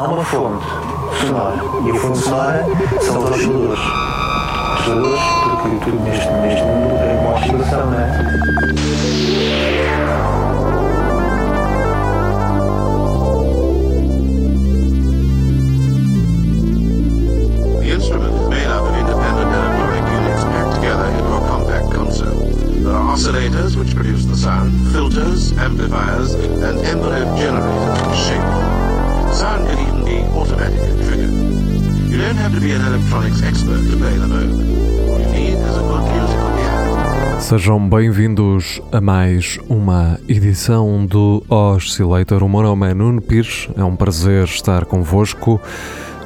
há uma fonte sonora. E a fonte sonora são os osciladores. Osciladores, porque tudo neste, neste mundo é uma oscilação, não é? Sejam bem-vindos a mais uma edição do Oscillator. O meu nome é Nuno Pires, é um prazer estar convosco.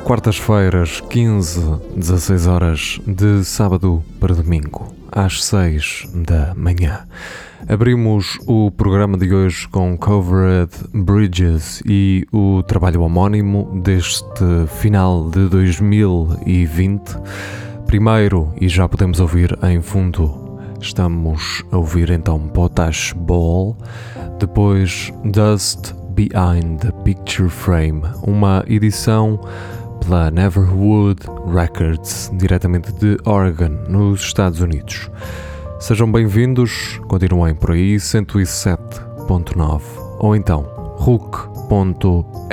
Quartas-feiras, 15, 16 horas, de sábado para domingo, às 6 da manhã. Abrimos o programa de hoje com Covered Bridges e o trabalho homónimo deste final de 2020. Primeiro, e já podemos ouvir em fundo, estamos a ouvir então Potash Ball, depois Dust Behind the Picture Frame, uma edição pela Neverwood Records, diretamente de Oregon, nos Estados Unidos. Sejam bem-vindos, continuem por aí, 107.9 ou então RUC.FM.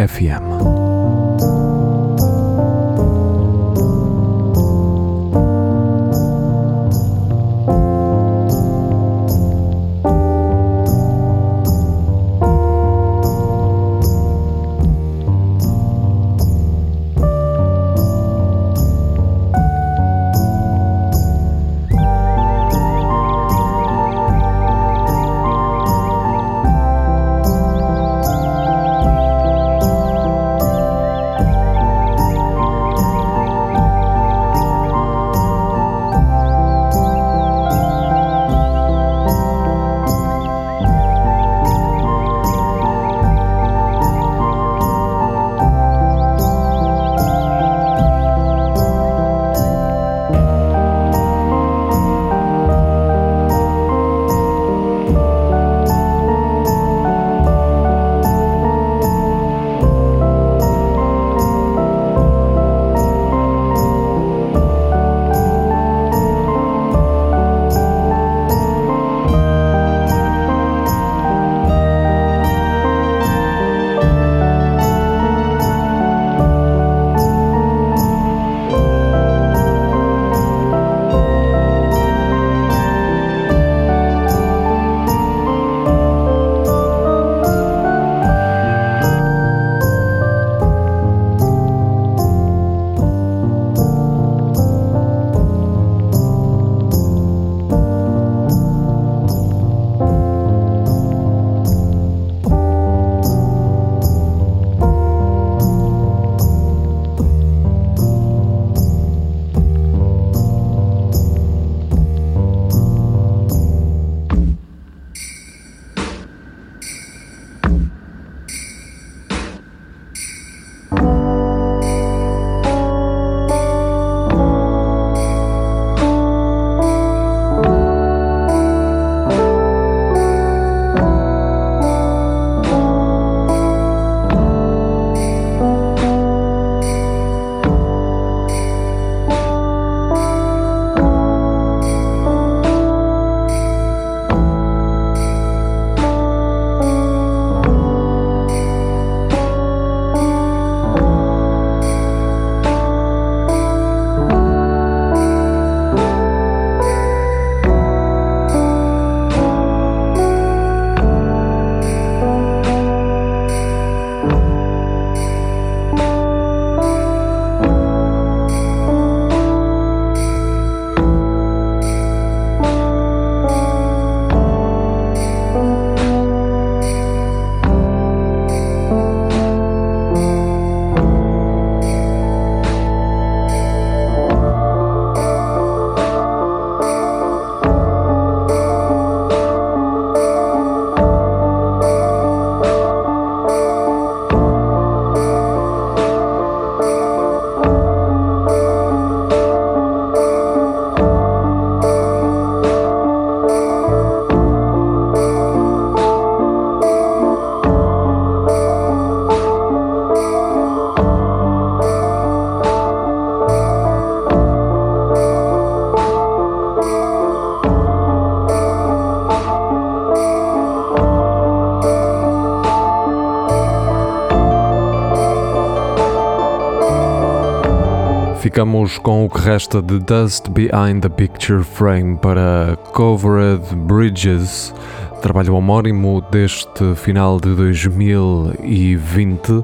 Ficamos com o que resta de Dust Behind the Picture Frame para Covered Bridges, trabalho homónimo deste final de 2020.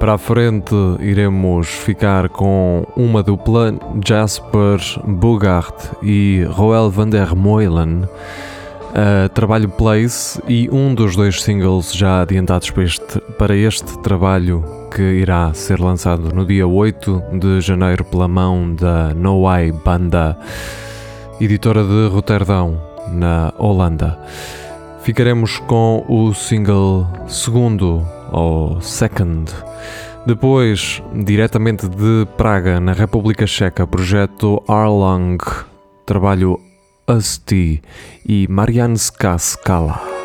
Para a frente iremos ficar com uma dupla, Jasper Bugart e Roel van der Meulen, uh, trabalho Place e um dos dois singles já adiantados para este, para este trabalho que irá ser lançado no dia 8 de janeiro pela mão da Noai Banda, editora de Roterdão, na Holanda. Ficaremos com o single segundo ou second depois, diretamente de Praga, na República Checa, projeto Arlong, trabalho Asti e Marianska Skala.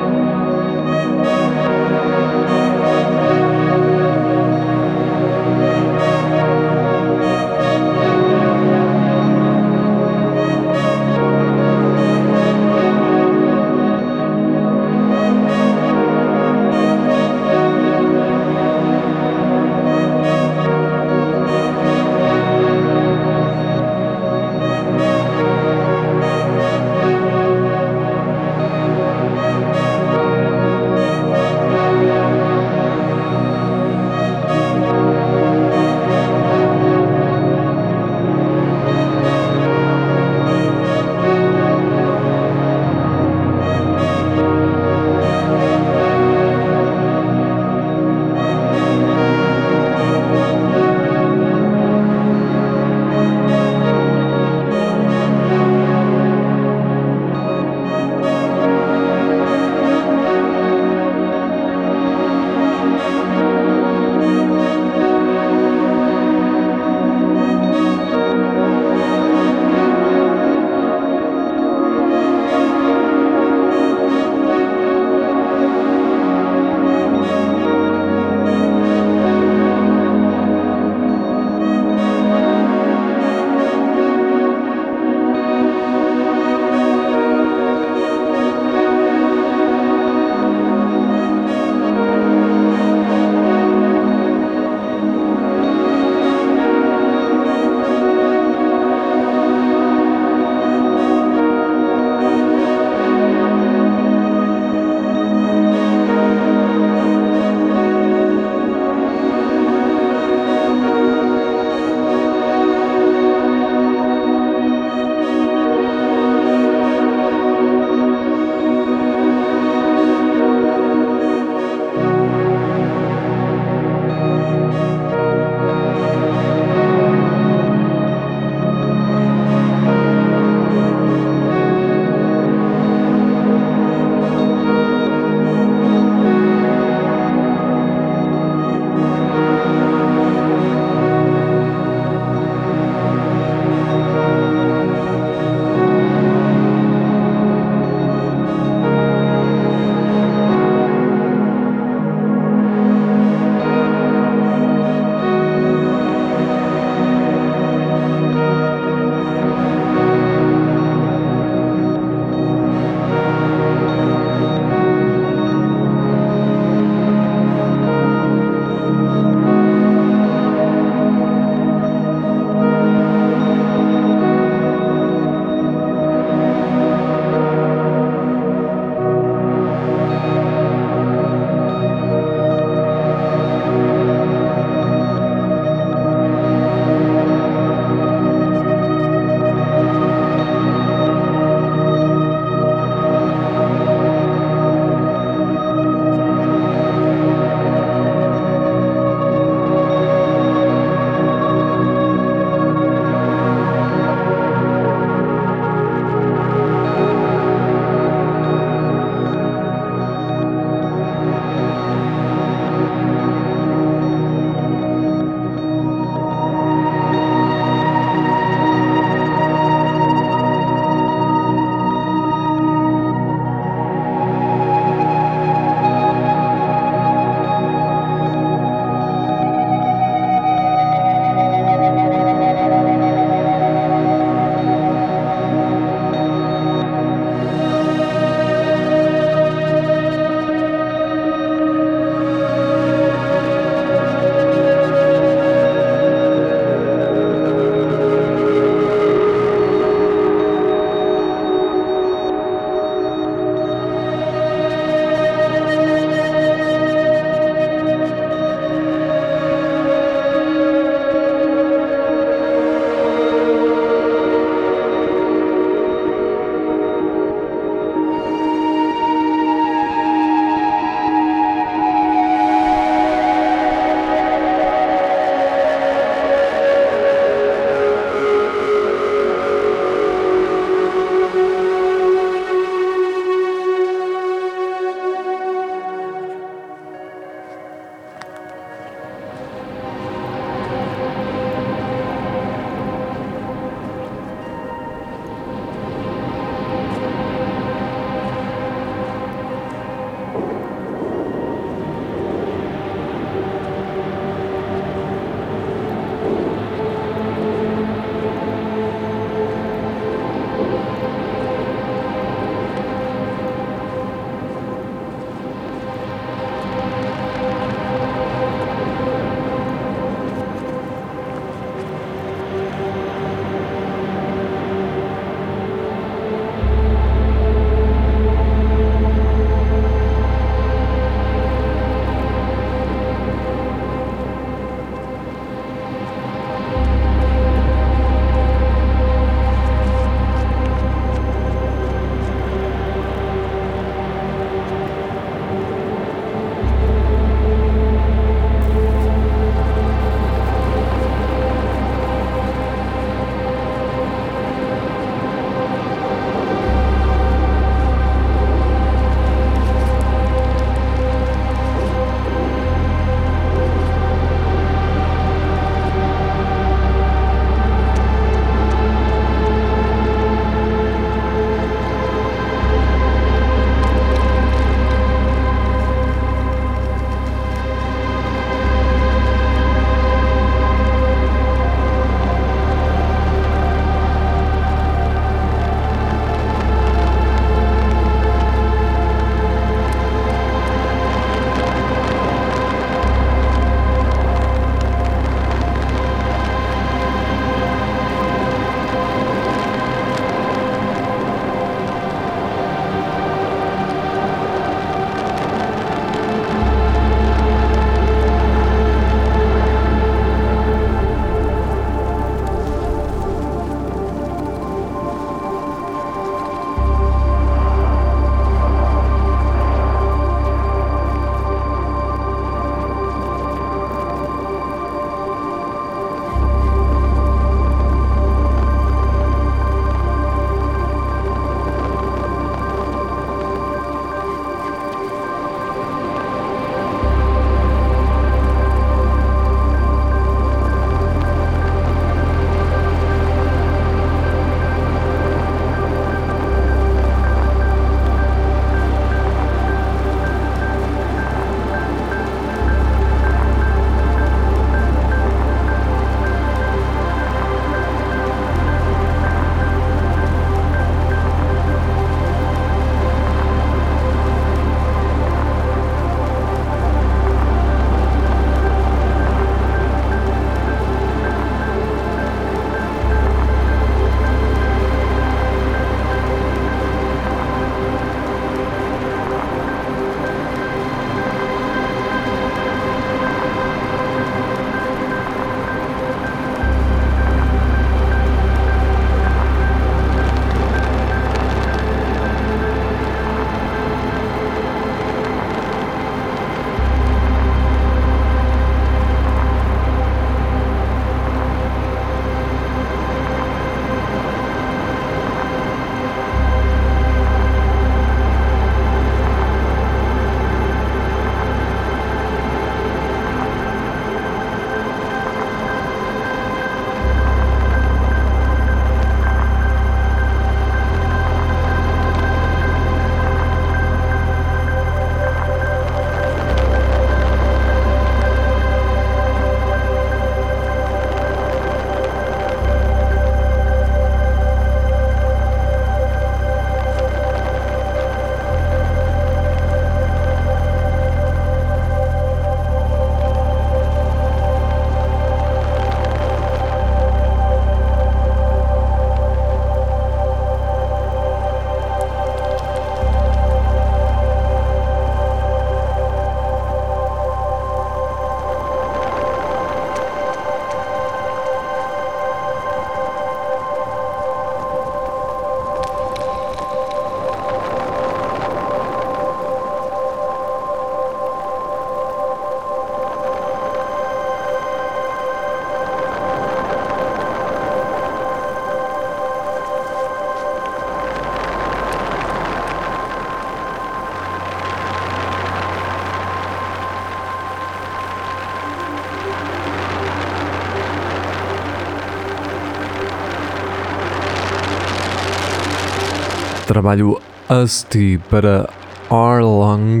Trabalho Asti para Arlong,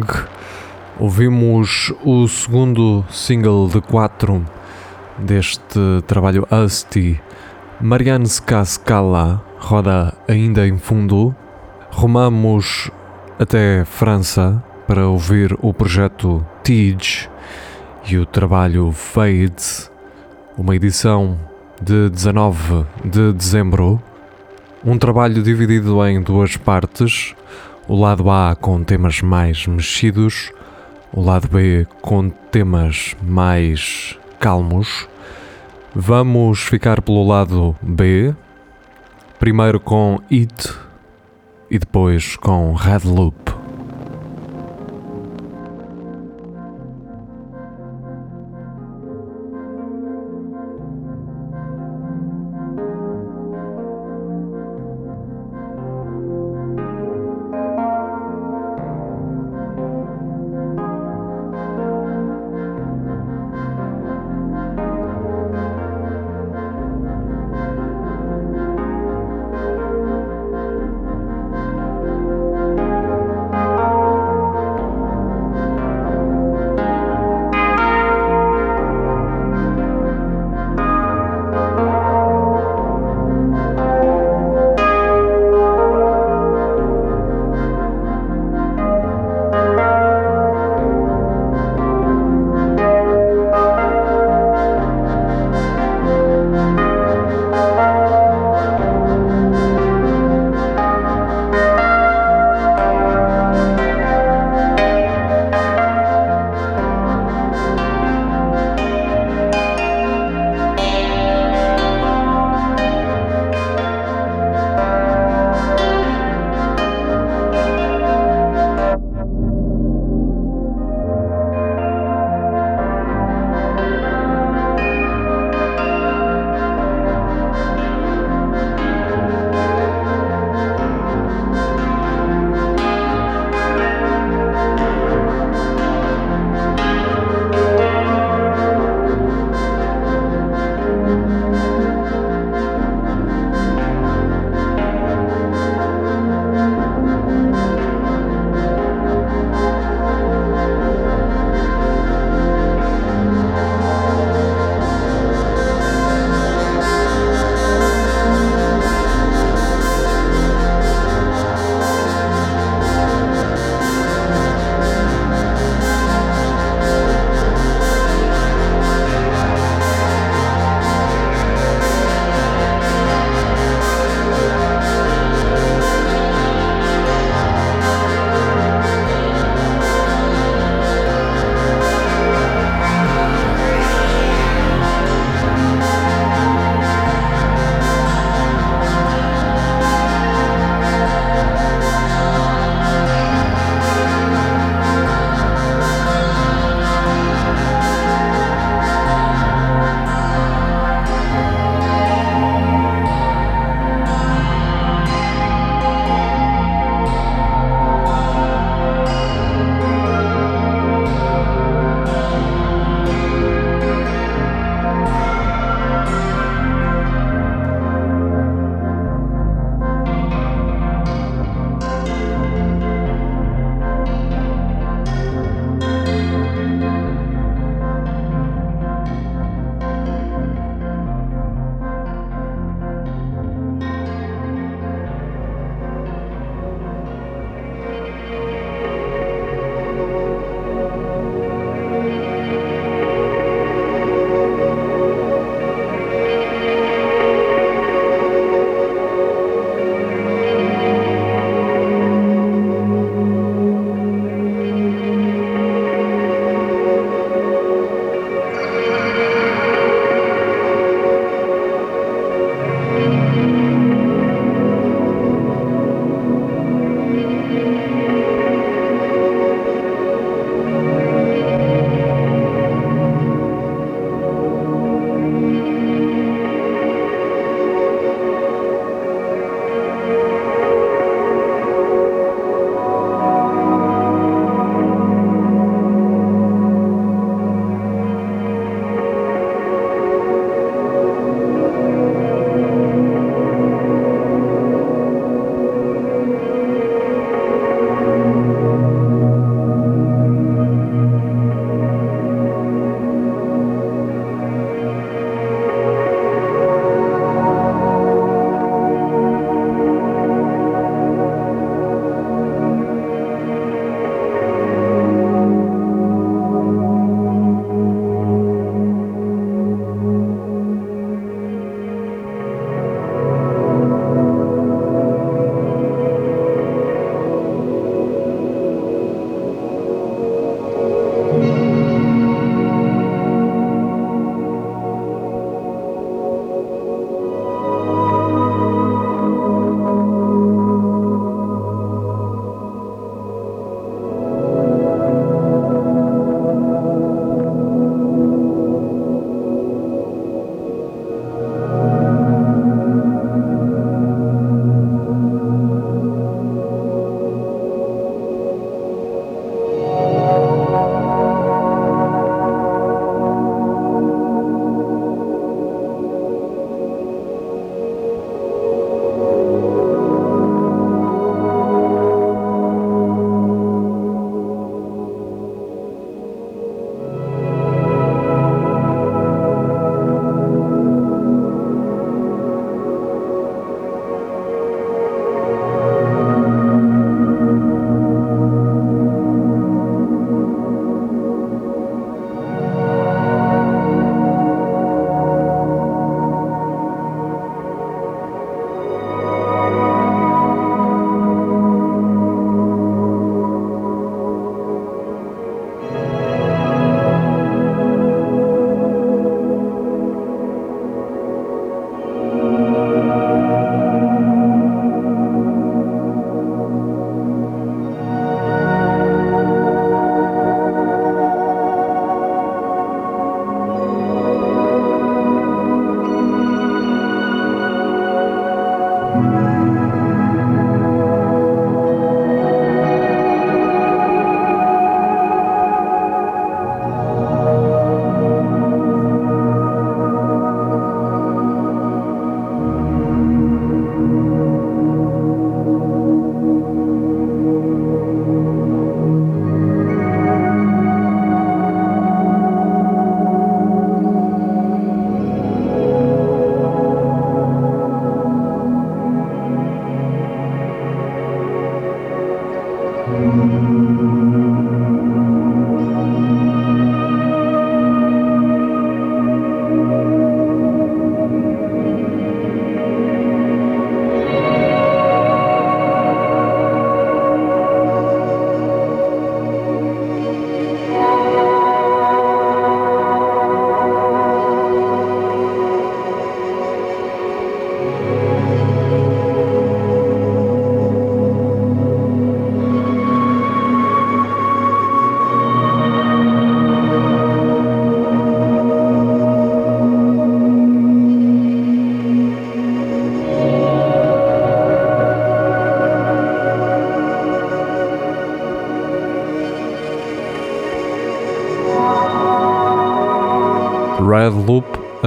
ouvimos o segundo single de quatro deste trabalho Asti. Marianne Scala roda ainda em fundo. Rumamos até França para ouvir o projeto Tige e o trabalho Fades, uma edição de 19 de dezembro. Um trabalho dividido em duas partes, o lado A com temas mais mexidos, o lado B com temas mais calmos. Vamos ficar pelo lado B, primeiro com It e depois com Red Loop.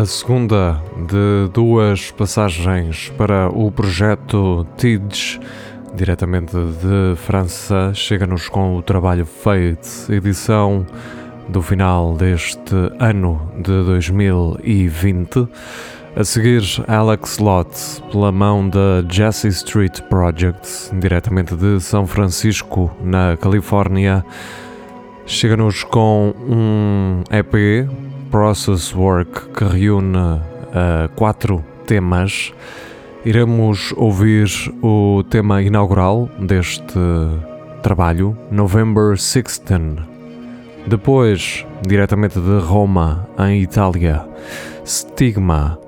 A segunda de duas passagens para o projeto TIDS, diretamente de França, chega-nos com o trabalho Fate, edição do final deste ano de 2020. A seguir, Alex Lott, pela mão da Jesse Street Project, diretamente de São Francisco, na Califórnia, chega-nos com um EP Process Work que reúne uh, quatro temas. Iremos ouvir o tema inaugural deste trabalho, November 16. Depois, diretamente de Roma, em Itália, Stigma,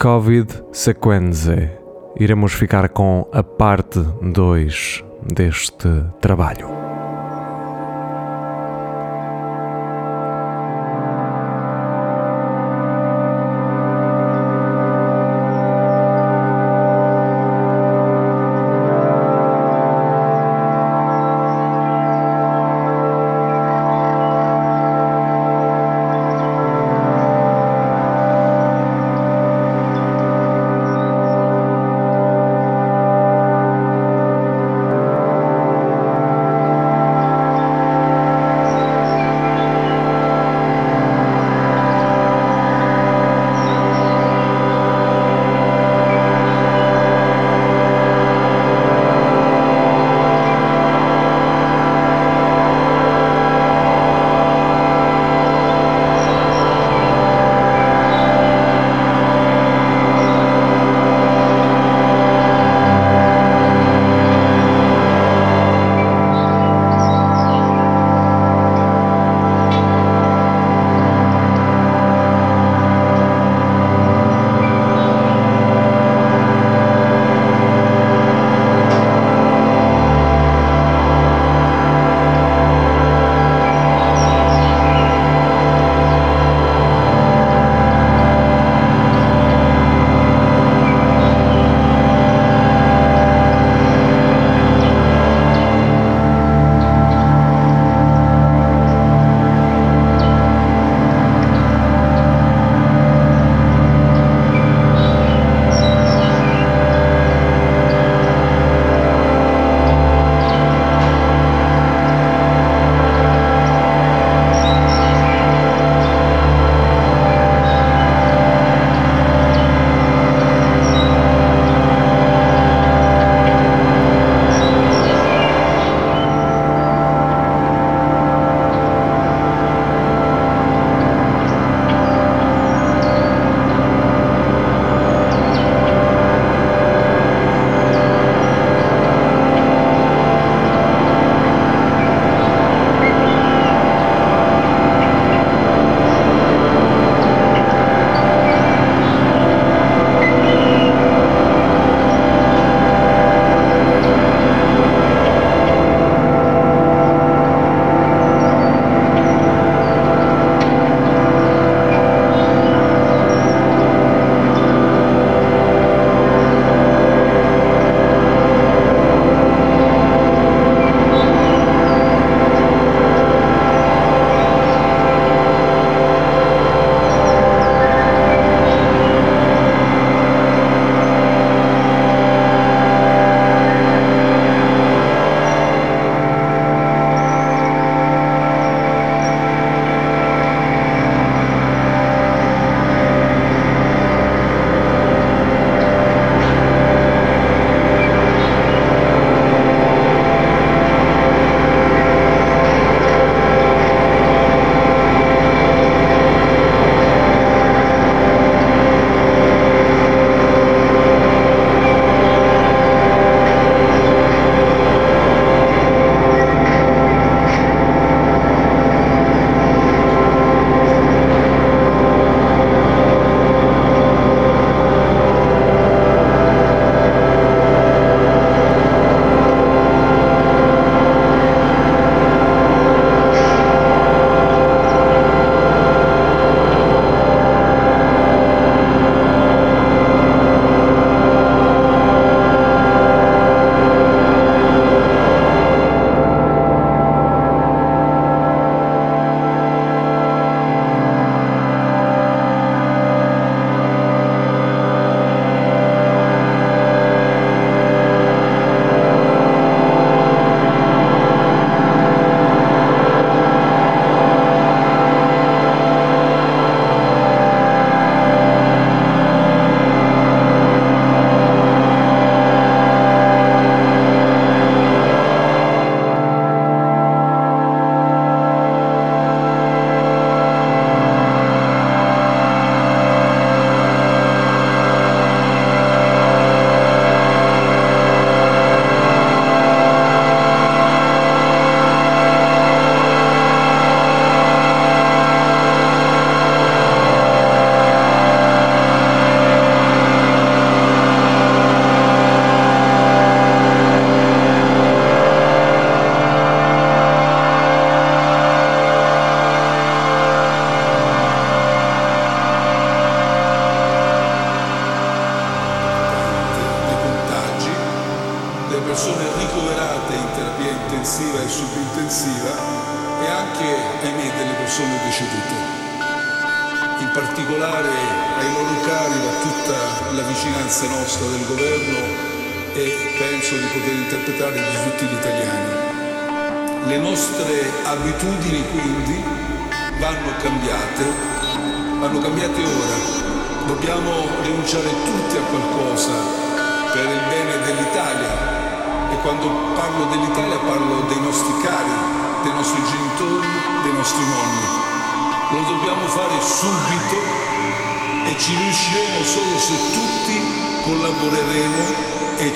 Covid Sequenze. Iremos ficar com a parte 2 deste trabalho.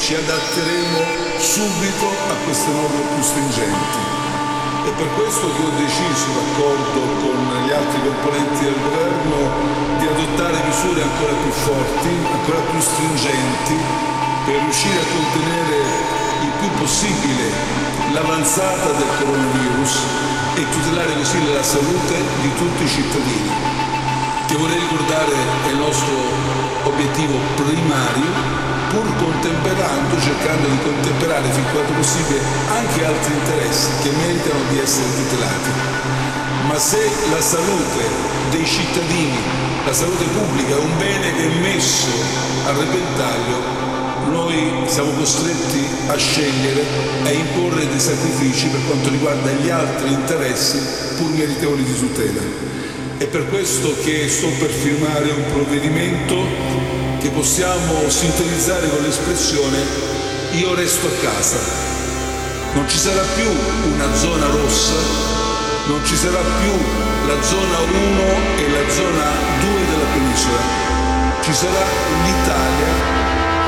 Ci adatteremo subito a queste norme più stringenti. È per questo che ho deciso, d'accordo con gli altri componenti del governo, di adottare misure ancora più forti, ancora più stringenti, per riuscire a contenere il più possibile l'avanzata del coronavirus e tutelare così la salute di tutti i cittadini, che vorrei ricordare è il nostro obiettivo primario, pur contemperando, cercando di contemperare fin quanto possibile anche altri interessi che meritano di essere tutelati. Ma se la salute dei cittadini, la salute pubblica è un bene che è messo a repentaglio, noi siamo costretti a scegliere e imporre dei sacrifici per quanto riguarda gli altri interessi pur meritevoli di tutela. È per questo che sto per firmare un provvedimento che possiamo sintetizzare con l'espressione io resto a casa. Non ci sarà più una zona rossa, non ci sarà più la zona 1 e la zona 2 della penisola, ci sarà l'Italia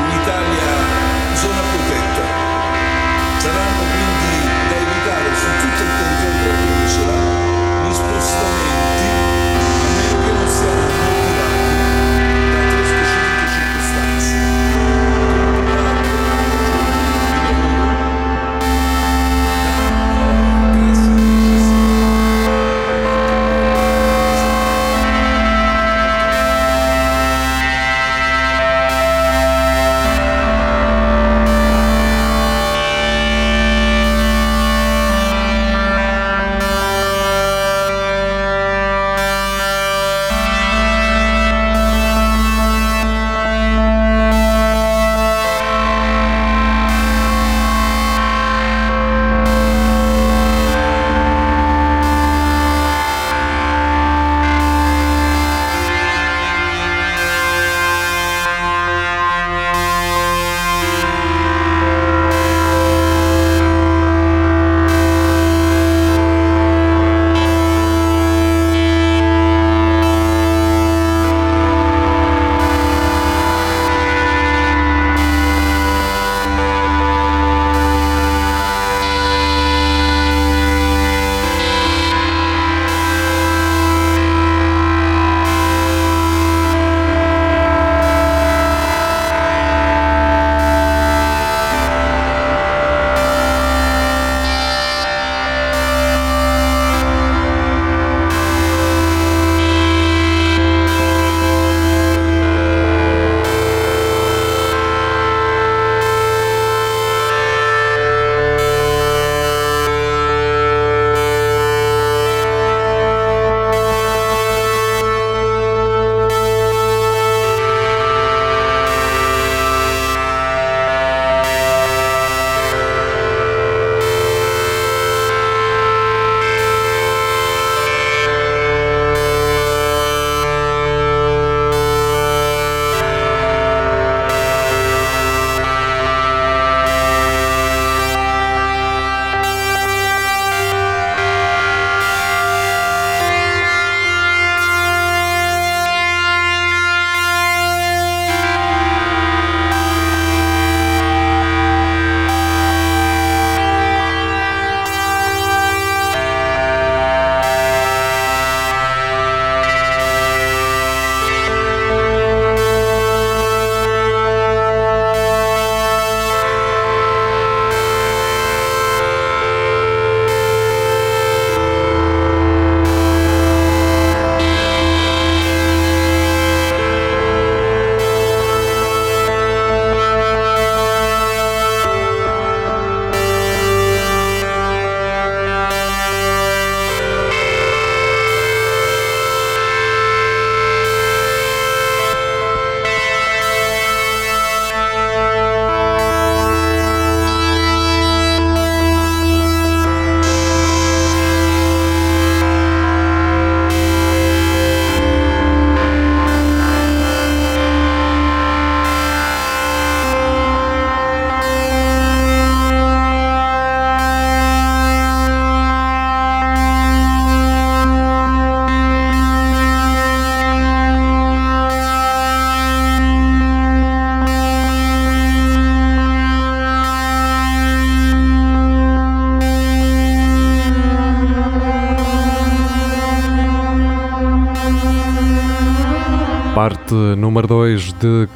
un'Italia zona protetta. Saranno quindi da evitare su tutto il territorio della penisola gli spostamenti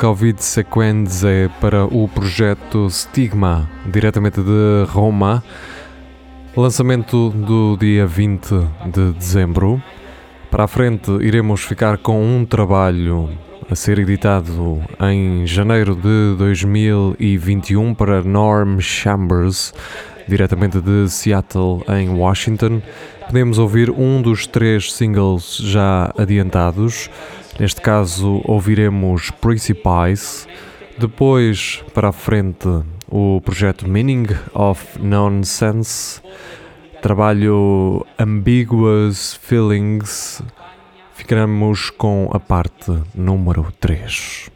Covid Sequenze é para o projeto Stigma, diretamente de Roma. Lançamento do dia 20 de dezembro. Para a frente, iremos ficar com um trabalho a ser editado em janeiro de 2021 para Norm Chambers, diretamente de Seattle, em Washington. Podemos ouvir um dos três singles já adiantados. Neste caso, ouviremos Principais. Depois, para a frente, o projeto Meaning of Nonsense trabalho Ambiguous Feelings, ficamos com a parte número 3.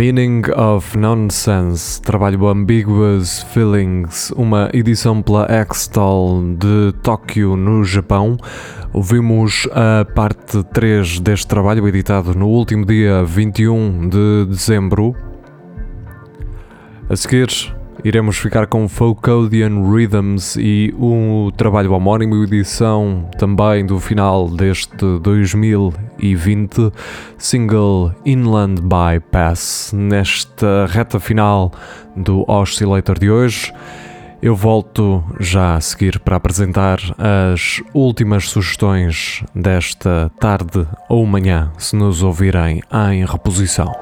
Meaning of Nonsense, trabalho Ambiguous Feelings, uma edição pela Extal de Tóquio, no Japão. Ouvimos a parte 3 deste trabalho, editado no último dia 21 de dezembro. A seguir, iremos ficar com Folkodian Rhythms e o trabalho homónimo, edição também do final deste 2020, single Inland Bypass. Nesta reta final do Oscillator de hoje, eu volto já a seguir para apresentar as últimas sugestões desta tarde ou manhã, se nos ouvirem em reposição.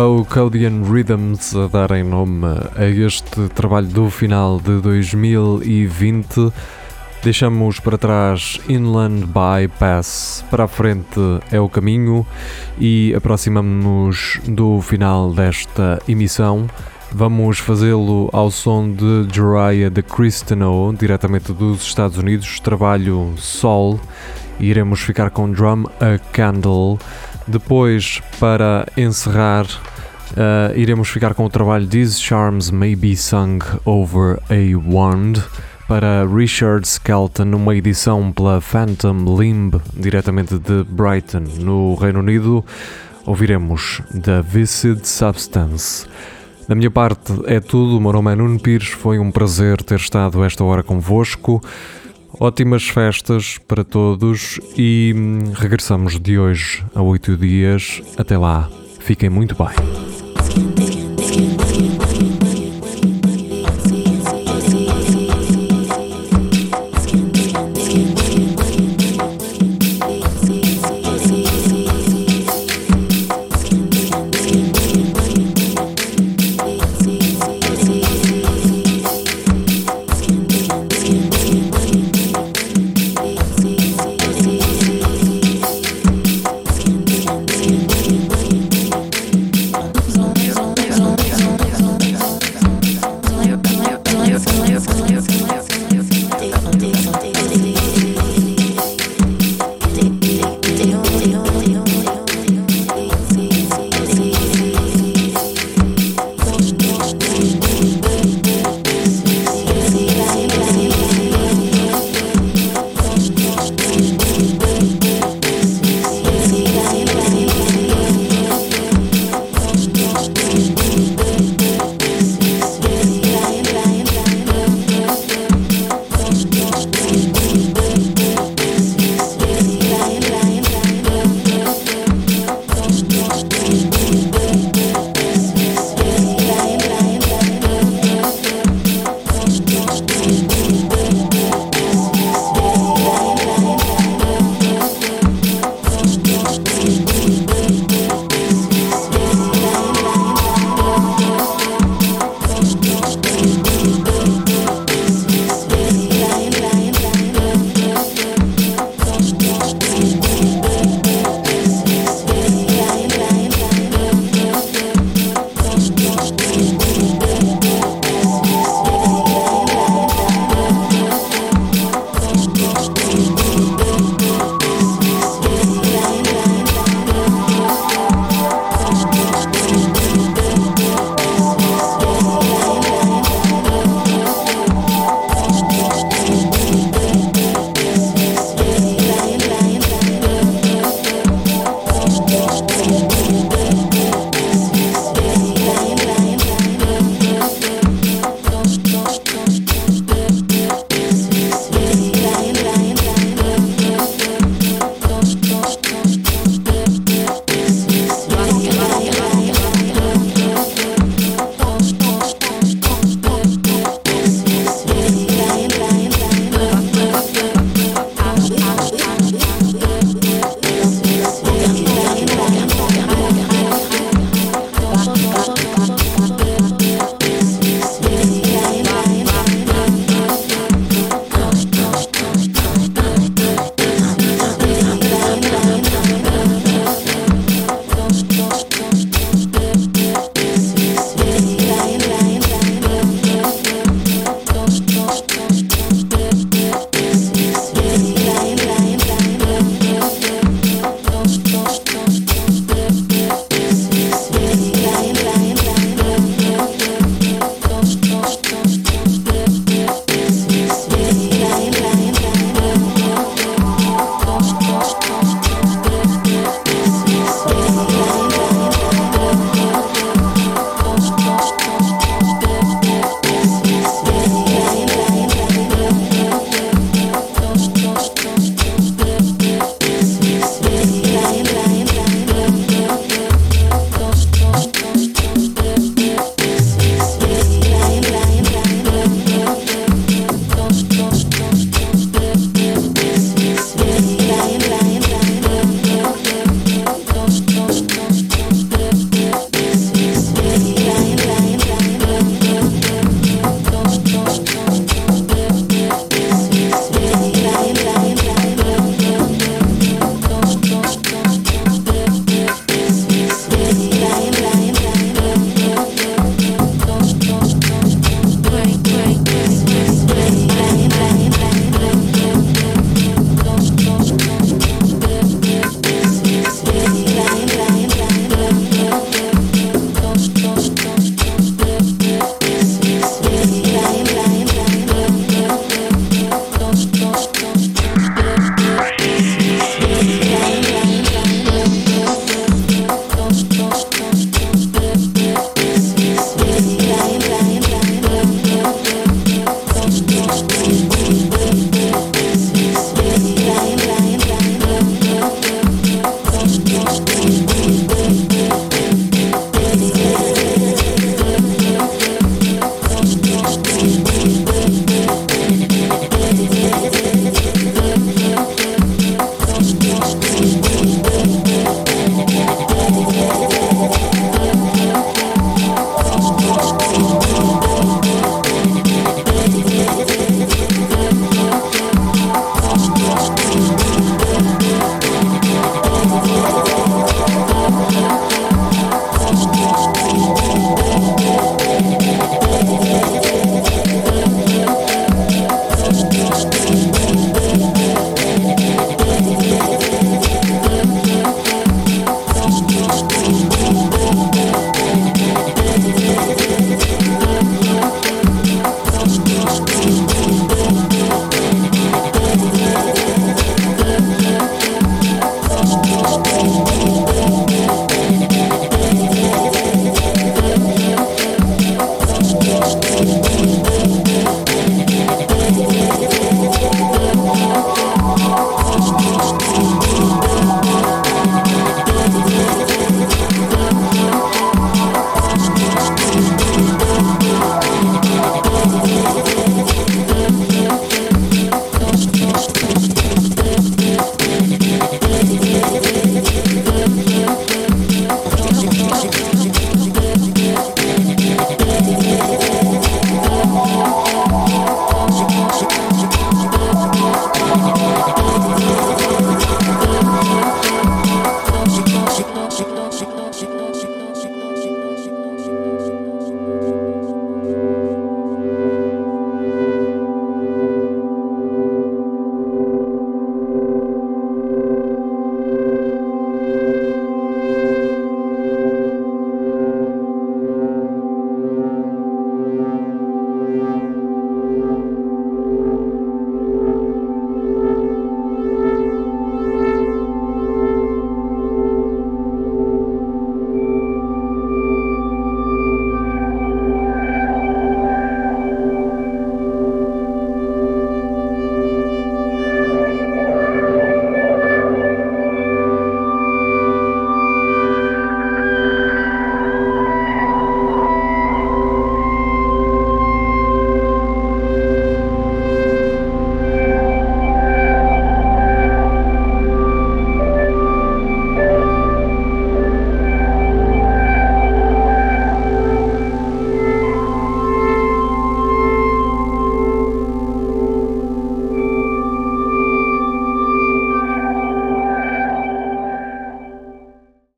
Vocodian Rhythms a darem nome a este trabalho do final de 2020. Deixamos para trás Inland Bypass, para a frente é o caminho e aproximamos-nos do final desta emissão. Vamos fazê-lo ao som de Jariah de Cristino, diretamente dos Estados Unidos, trabalho Sol. Iremos ficar com Drum a Candle. Depois, para encerrar, Uh, iremos ficar com o trabalho These Charms May Be Sung Over a Wand para Richard Skelton, numa edição pela Phantom Limb, diretamente de Brighton, no Reino Unido. Ouviremos The Viscid Substance. Da minha parte é tudo, o meu nome é Nuno Pires, foi um prazer ter estado esta hora convosco. Ótimas festas para todos e hum, regressamos de hoje a oito dias. Até lá, fiquem muito bem.